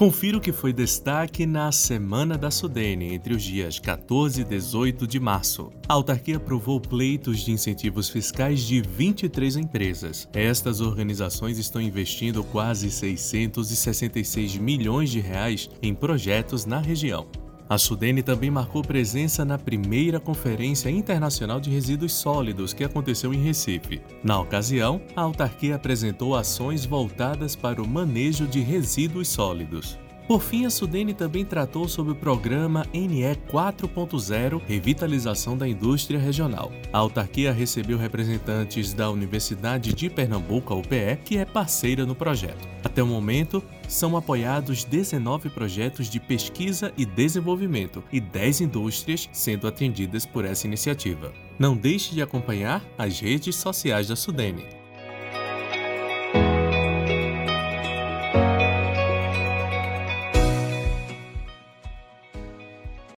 Confira o que foi destaque na Semana da Sudene, entre os dias 14 e 18 de março. A autarquia aprovou pleitos de incentivos fiscais de 23 empresas. Estas organizações estão investindo quase 666 milhões de reais em projetos na região. A Sudene também marcou presença na primeira Conferência Internacional de Resíduos Sólidos que aconteceu em Recife. Na ocasião, a autarquia apresentou ações voltadas para o manejo de resíduos sólidos. Por fim, a Sudene também tratou sobre o programa NE 4.0 Revitalização da Indústria Regional. A autarquia recebeu representantes da Universidade de Pernambuco, a UPE, que é parceira no projeto. Até o momento, são apoiados 19 projetos de pesquisa e desenvolvimento e 10 indústrias sendo atendidas por essa iniciativa. Não deixe de acompanhar as redes sociais da Sudene.